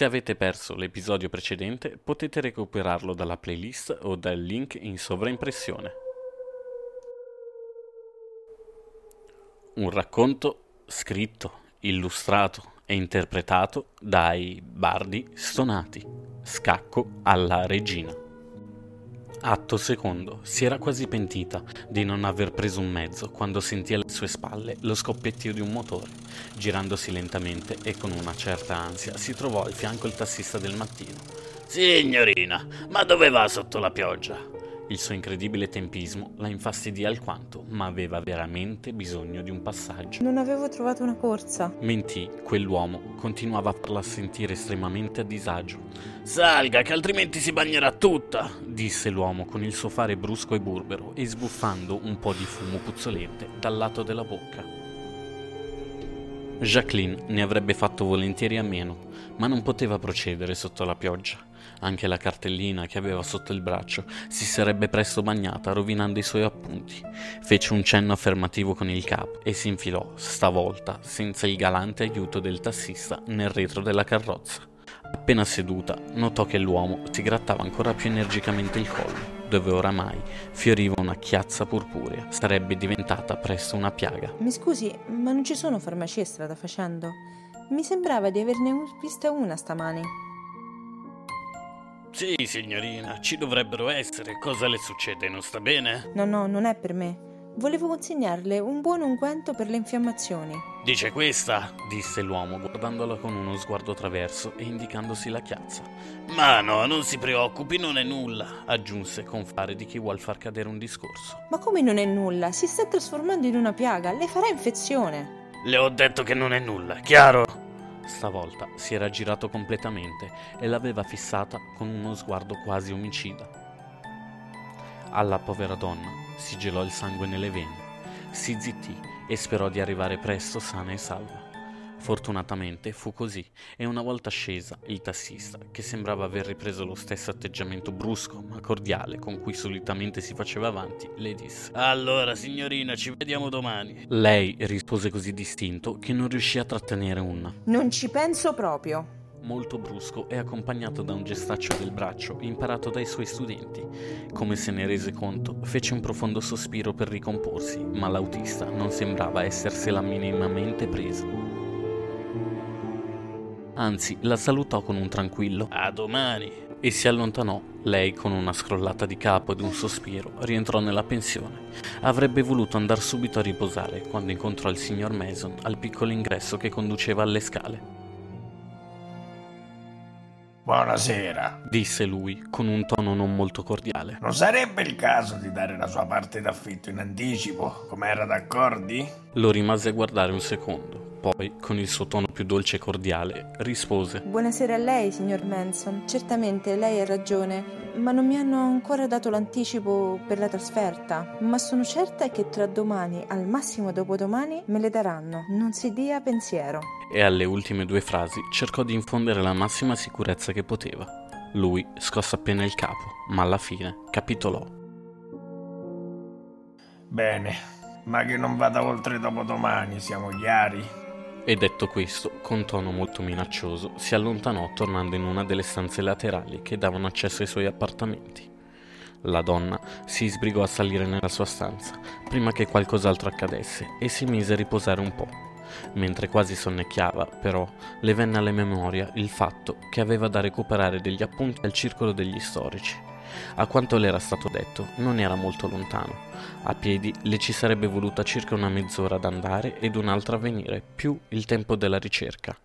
Se avete perso l'episodio precedente, potete recuperarlo dalla playlist o dal link in sovraimpressione. Un racconto scritto, illustrato e interpretato dai bardi stonati. Scacco alla regina. Atto secondo. Si era quasi pentita di non aver preso un mezzo quando sentì alle sue spalle lo scoppiettio di un motore. Girandosi lentamente e con una certa ansia si trovò al fianco il tassista del mattino. Signorina, ma dove va sotto la pioggia? Il suo incredibile tempismo la infastidì alquanto, ma aveva veramente bisogno di un passaggio. Non avevo trovato una corsa. Mentì, quell'uomo continuava a farla sentire estremamente a disagio. Salga, che altrimenti si bagnerà tutta, disse l'uomo con il suo fare brusco e burbero e sbuffando un po' di fumo puzzolente dal lato della bocca. Jacqueline ne avrebbe fatto volentieri a meno, ma non poteva procedere sotto la pioggia. Anche la cartellina che aveva sotto il braccio si sarebbe presto bagnata, rovinando i suoi appunti. Fece un cenno affermativo con il capo e si infilò, stavolta, senza il galante aiuto del tassista, nel retro della carrozza. Appena seduta, notò che l'uomo si grattava ancora più energicamente il collo, dove oramai fioriva una chiazza purpurea. Sarebbe diventata presto una piaga. Mi scusi, ma non ci sono farmacie strada facendo? Mi sembrava di averne vista una stamani. Sì, signorina, ci dovrebbero essere. Cosa le succede? Non sta bene? No, no, non è per me. Volevo consegnarle un buon unguento per le infiammazioni. Dice questa? disse l'uomo, guardandola con uno sguardo traverso e indicandosi la chiazza. Ma no, non si preoccupi, non è nulla, aggiunse con fare di chi vuol far cadere un discorso. Ma come non è nulla? Si sta trasformando in una piaga, le farà infezione. Le ho detto che non è nulla, chiaro? Stavolta si era girato completamente e l'aveva fissata con uno sguardo quasi omicida. Alla povera donna si gelò il sangue nelle vene, si zittì e sperò di arrivare presto sana e salva. Fortunatamente fu così e una volta scesa il tassista, che sembrava aver ripreso lo stesso atteggiamento brusco ma cordiale con cui solitamente si faceva avanti, le disse Allora signorina ci vediamo domani. Lei rispose così distinto che non riuscì a trattenere un Non ci penso proprio. Molto brusco e accompagnato da un gestaccio del braccio imparato dai suoi studenti. Come se ne rese conto, fece un profondo sospiro per ricomporsi, ma l'autista non sembrava essersela minimamente preso anzi la salutò con un tranquillo A domani e si allontanò. Lei, con una scrollata di capo ed un sospiro, rientrò nella pensione. Avrebbe voluto andare subito a riposare quando incontrò il signor Mason al piccolo ingresso che conduceva alle scale. Buonasera, disse lui con un tono non molto cordiale. Non sarebbe il caso di dare la sua parte d'affitto in anticipo, come era d'accordi? Lo rimase a guardare un secondo. Poi, con il suo tono più dolce e cordiale, rispose: Buonasera a lei, signor Manson. Certamente lei ha ragione, ma non mi hanno ancora dato l'anticipo per la trasferta. Ma sono certa che tra domani, al massimo dopodomani, me le daranno. Non si dia pensiero. E alle ultime due frasi cercò di infondere la massima sicurezza che poteva. Lui scosse appena il capo, ma alla fine capitolò. Bene, ma che non vada oltre dopodomani, siamo chiari? E detto questo, con tono molto minaccioso, si allontanò tornando in una delle stanze laterali che davano accesso ai suoi appartamenti. La donna si sbrigò a salire nella sua stanza prima che qualcos'altro accadesse e si mise a riposare un po'. Mentre quasi sonnecchiava, però, le venne alla memoria il fatto che aveva da recuperare degli appunti al circolo degli storici a quanto le era stato detto, non era molto lontano. A piedi le ci sarebbe voluta circa una mezz'ora ad andare ed un'altra a venire, più il tempo della ricerca.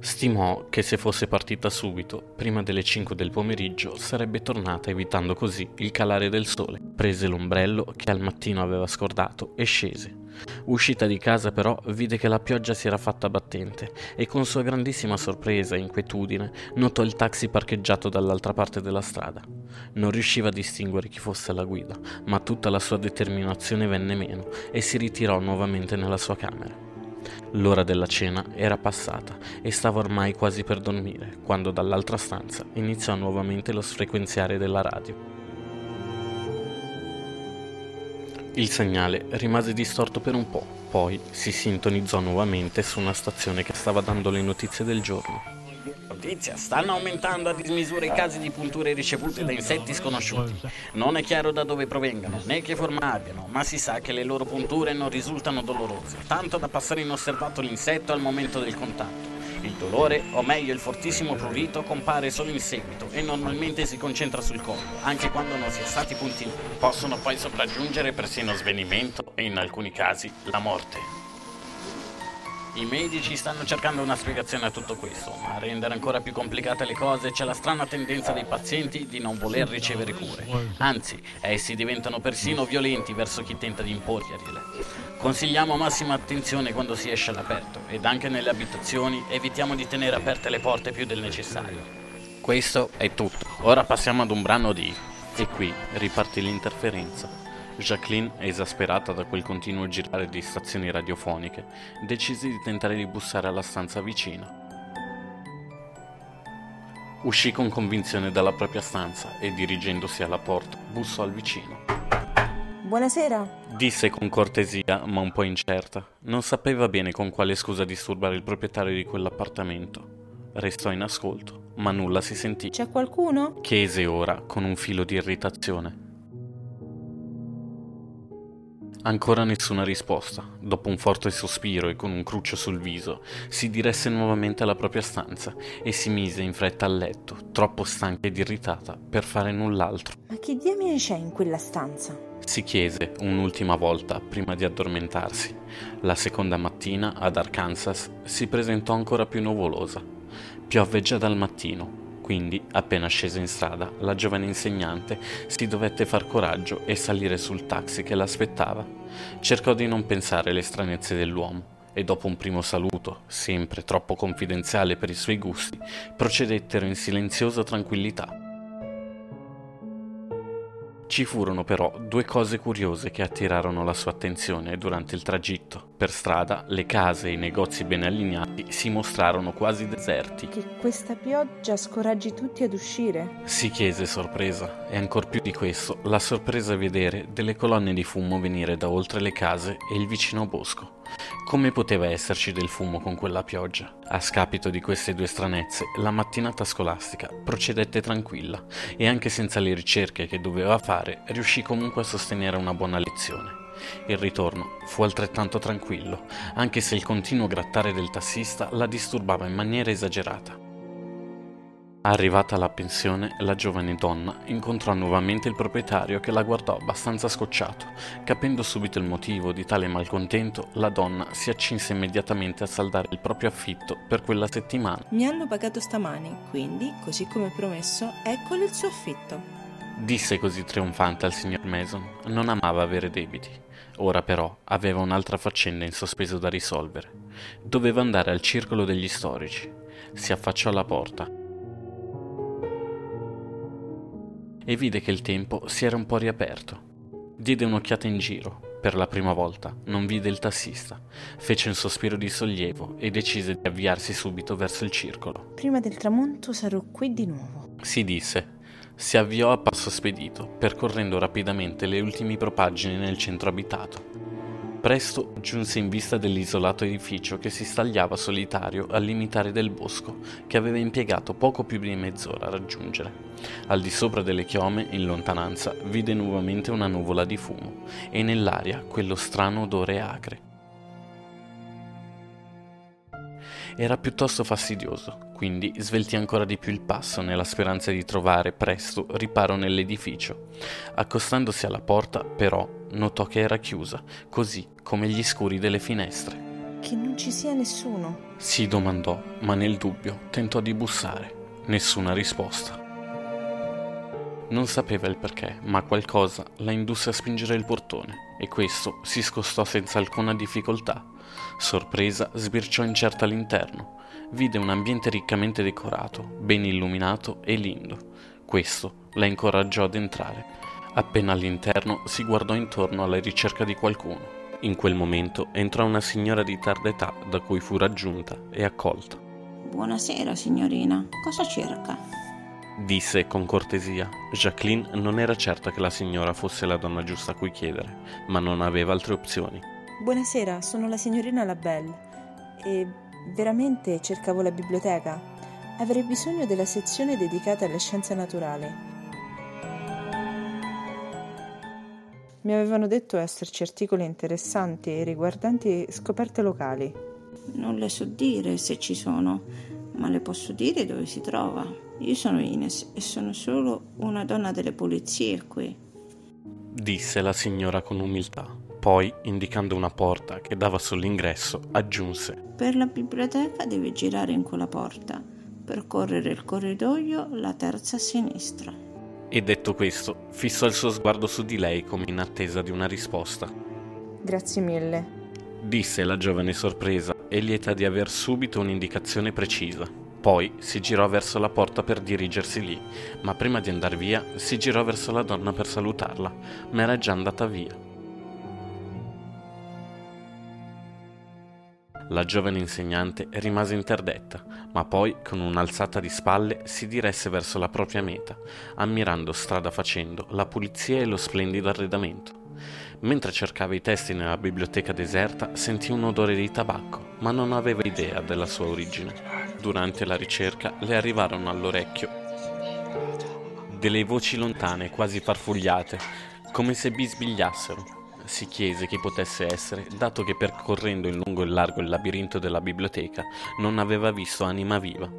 Stimò che se fosse partita subito, prima delle 5 del pomeriggio, sarebbe tornata evitando così il calare del sole. Prese l'ombrello che al mattino aveva scordato e scese. Uscita di casa però vide che la pioggia si era fatta battente e con sua grandissima sorpresa e inquietudine notò il taxi parcheggiato dall'altra parte della strada. Non riusciva a distinguere chi fosse la guida, ma tutta la sua determinazione venne meno e si ritirò nuovamente nella sua camera. L'ora della cena era passata e stava ormai quasi per dormire, quando dall'altra stanza iniziò nuovamente lo sfrequenziare della radio. Il segnale rimase distorto per un po', poi si sintonizzò nuovamente su una stazione che stava dando le notizie del giorno. Notizia, stanno aumentando a dismisura i casi di punture ricevute da insetti sconosciuti. Non è chiaro da dove provengano né che forma abbiano, ma si sa che le loro punture non risultano dolorose, tanto da passare inosservato l'insetto al momento del contatto. Il dolore, o meglio il fortissimo prurito, compare solo in seguito e normalmente si concentra sul collo, anche quando non si è stati puntini. Possono poi sopraggiungere persino svenimento e in alcuni casi la morte. I medici stanno cercando una spiegazione a tutto questo, ma a rendere ancora più complicate le cose c'è la strana tendenza dei pazienti di non voler ricevere cure. Anzi, essi diventano persino violenti verso chi tenta di imporgliele. Consigliamo massima attenzione quando si esce all'aperto ed anche nelle abitazioni evitiamo di tenere aperte le porte più del necessario. Questo è tutto. Ora passiamo ad un brano di... E qui ripartì l'interferenza. Jacqueline, esasperata da quel continuo girare di stazioni radiofoniche, decise di tentare di bussare alla stanza vicina. Uscì con convinzione dalla propria stanza e dirigendosi alla porta bussò al vicino. Buonasera. Disse con cortesia, ma un po' incerta. Non sapeva bene con quale scusa disturbare il proprietario di quell'appartamento. Restò in ascolto, ma nulla si sentì. C'è qualcuno? Chiese ora con un filo di irritazione. Ancora nessuna risposta. Dopo un forte sospiro e con un cruccio sul viso, si diresse nuovamente alla propria stanza e si mise in fretta a letto, troppo stanca ed irritata per fare null'altro. Ma che diamine c'è in quella stanza? Si chiese un'ultima volta prima di addormentarsi. La seconda mattina ad Arkansas si presentò ancora più nuvolosa. Piovve già dal mattino quindi, appena scesa in strada, la giovane insegnante si dovette far coraggio e salire sul taxi che l'aspettava. Cercò di non pensare alle stranezze dell'uomo e dopo un primo saluto, sempre troppo confidenziale per i suoi gusti, procedettero in silenziosa tranquillità. Ci furono però due cose curiose che attirarono la sua attenzione durante il tragitto. Per strada le case e i negozi ben allineati si mostrarono quasi deserti. Che questa pioggia scoraggi tutti ad uscire? Si chiese sorpresa, e ancor più di questo, la sorpresa a vedere delle colonne di fumo venire da oltre le case e il vicino bosco. Come poteva esserci del fumo con quella pioggia? A scapito di queste due stranezze, la mattinata scolastica procedette tranquilla e anche senza le ricerche che doveva fare, riuscì comunque a sostenere una buona lezione. Il ritorno fu altrettanto tranquillo, anche se il continuo grattare del tassista la disturbava in maniera esagerata. Arrivata alla pensione, la giovane donna incontrò nuovamente il proprietario che la guardò abbastanza scocciato. Capendo subito il motivo di tale malcontento, la donna si accinse immediatamente a saldare il proprio affitto per quella settimana. Mi hanno pagato stamani, quindi, così come promesso, eccole il suo affitto. Disse così trionfante al signor Mason. Non amava avere debiti. Ora però aveva un'altra faccenda in sospeso da risolvere. Doveva andare al circolo degli storici. Si affacciò alla porta e vide che il tempo si era un po' riaperto. Diede un'occhiata in giro. Per la prima volta non vide il tassista. Fece un sospiro di sollievo e decise di avviarsi subito verso il circolo. Prima del tramonto sarò qui di nuovo. Si disse. Si avviò a passo spedito, percorrendo rapidamente le ultime propaggini nel centro abitato. Presto giunse in vista dell'isolato edificio che si stagliava solitario al limitare del bosco, che aveva impiegato poco più di mezz'ora a raggiungere. Al di sopra delle chiome, in lontananza, vide nuovamente una nuvola di fumo e nell'aria quello strano odore acre. Era piuttosto fastidioso, quindi sveltì ancora di più il passo nella speranza di trovare presto riparo nell'edificio. Accostandosi alla porta, però, notò che era chiusa, così come gli scuri delle finestre. Che non ci sia nessuno. Si domandò, ma nel dubbio tentò di bussare. Nessuna risposta. Non sapeva il perché, ma qualcosa la indusse a spingere il portone e questo si scostò senza alcuna difficoltà. Sorpresa, sbirciò incerta all'interno. Vide un ambiente riccamente decorato, ben illuminato e lindo. Questo la incoraggiò ad entrare. Appena all'interno si guardò intorno alla ricerca di qualcuno. In quel momento entrò una signora di tarda età da cui fu raggiunta e accolta. Buonasera, signorina. Cosa cerca? Disse con cortesia. Jacqueline non era certa che la signora fosse la donna giusta a cui chiedere, ma non aveva altre opzioni. Buonasera, sono la signorina Labelle e veramente cercavo la biblioteca. Avrei bisogno della sezione dedicata alle scienze naturali. Mi avevano detto esserci articoli interessanti riguardanti scoperte locali. Non le so dire se ci sono, ma le posso dire dove si trova. Io sono Ines e sono solo una donna delle pulizie qui. Disse la signora con umiltà. Poi, indicando una porta che dava sull'ingresso, aggiunse: Per la biblioteca devi girare in quella porta, percorrere il corridoio, la terza a sinistra. E detto questo, fissò il suo sguardo su di lei come in attesa di una risposta. Grazie mille. Disse la giovane sorpresa e lieta di aver subito un'indicazione precisa. Poi si girò verso la porta per dirigersi lì, ma prima di andar via si girò verso la donna per salutarla, ma era già andata via. La giovane insegnante rimase interdetta, ma poi, con un'alzata di spalle, si diresse verso la propria meta, ammirando strada facendo la pulizia e lo splendido arredamento. Mentre cercava i testi nella biblioteca deserta, sentì un odore di tabacco, ma non aveva idea della sua origine. Durante la ricerca le arrivarono all'orecchio delle voci lontane, quasi farfugliate, come se bisbigliassero si chiese chi potesse essere, dato che percorrendo in lungo e largo il labirinto della biblioteca non aveva visto anima viva.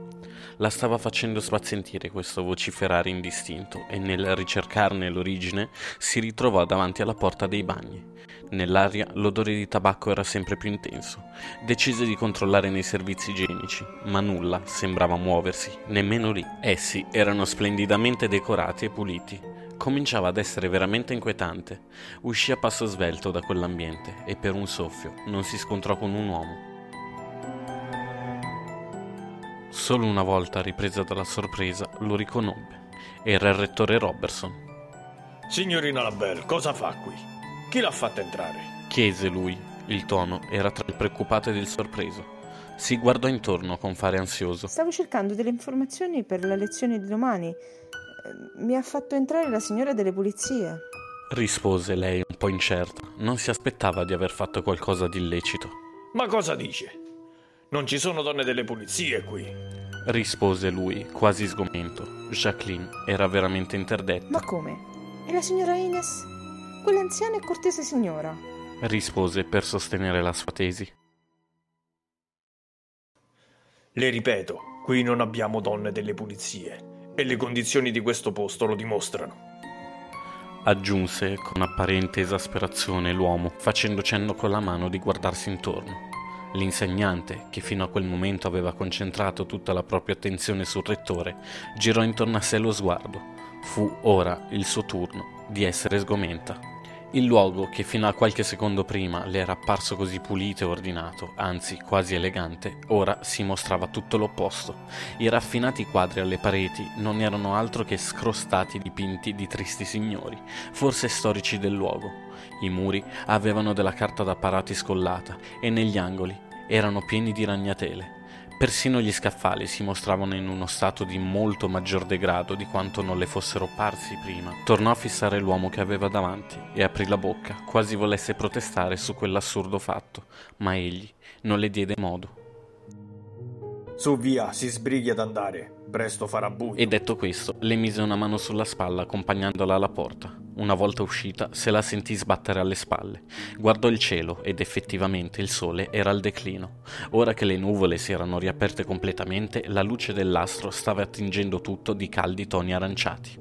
La stava facendo spazientire questo vociferare indistinto e nel ricercarne l'origine si ritrovò davanti alla porta dei bagni. Nell'aria l'odore di tabacco era sempre più intenso. Decise di controllare nei servizi igienici, ma nulla sembrava muoversi, nemmeno lì. Essi erano splendidamente decorati e puliti, cominciava ad essere veramente inquietante. Uscì a passo svelto da quell'ambiente e per un soffio non si scontrò con un uomo. Solo una volta ripresa dalla sorpresa lo riconobbe. Era il rettore Robertson. Signorina Labelle, cosa fa qui? Chi l'ha fatta entrare? Chiese lui. Il tono era tra il preoccupato ed il sorpreso. Si guardò intorno con fare ansioso. Stavo cercando delle informazioni per la lezione di domani mi ha fatto entrare la signora delle pulizie. Rispose lei un po' incerta. Non si aspettava di aver fatto qualcosa di illecito. Ma cosa dice? Non ci sono donne delle pulizie qui. Rispose lui, quasi sgomento. Jacqueline era veramente interdetta. Ma come? E la signora Ines? Quell'anziana e cortese signora? Rispose per sostenere la sua tesi. Le ripeto, qui non abbiamo donne delle pulizie e le condizioni di questo posto lo dimostrano. Aggiunse con apparente esasperazione l'uomo, facendo cenno con la mano di guardarsi intorno. L'insegnante, che fino a quel momento aveva concentrato tutta la propria attenzione sul rettore, girò intorno a sé lo sguardo. Fu ora il suo turno di essere sgomenta. Il luogo, che fino a qualche secondo prima le era apparso così pulito e ordinato, anzi quasi elegante, ora si mostrava tutto l'opposto. I raffinati quadri alle pareti non erano altro che scrostati dipinti di tristi signori, forse storici del luogo. I muri avevano della carta da parati scollata e negli angoli erano pieni di ragnatele. Persino gli scaffali si mostravano in uno stato di molto maggior degrado di quanto non le fossero parsi prima. Tornò a fissare l'uomo che aveva davanti e aprì la bocca, quasi volesse protestare su quell'assurdo fatto, ma egli non le diede modo. Su via, si sbrighi ad andare, presto farà buio. E detto questo, le mise una mano sulla spalla accompagnandola alla porta. Una volta uscita, se la sentì sbattere alle spalle. Guardò il cielo ed effettivamente il sole era al declino. Ora che le nuvole si erano riaperte completamente, la luce dell'astro stava attingendo tutto di caldi toni aranciati.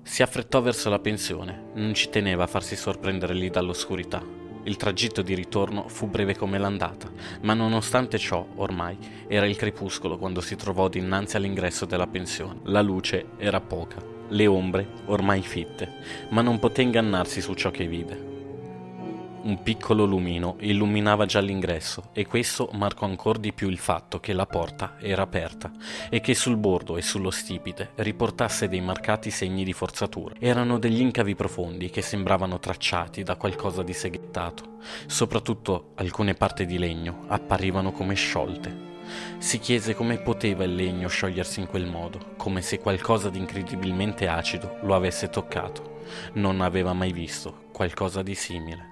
Si affrettò verso la pensione, non ci teneva a farsi sorprendere lì dall'oscurità. Il tragitto di ritorno fu breve come l'andata, ma nonostante ciò, ormai, era il crepuscolo quando si trovò dinanzi all'ingresso della pensione. La luce era poca. Le ombre ormai fitte, ma non poté ingannarsi su ciò che vide. Un piccolo lumino illuminava già l'ingresso e questo marcò ancora di più il fatto che la porta era aperta e che sul bordo e sullo stipite riportasse dei marcati segni di forzatura. Erano degli incavi profondi che sembravano tracciati da qualcosa di seghettato. Soprattutto alcune parti di legno apparivano come sciolte. Si chiese come poteva il legno sciogliersi in quel modo, come se qualcosa di incredibilmente acido lo avesse toccato. Non aveva mai visto qualcosa di simile.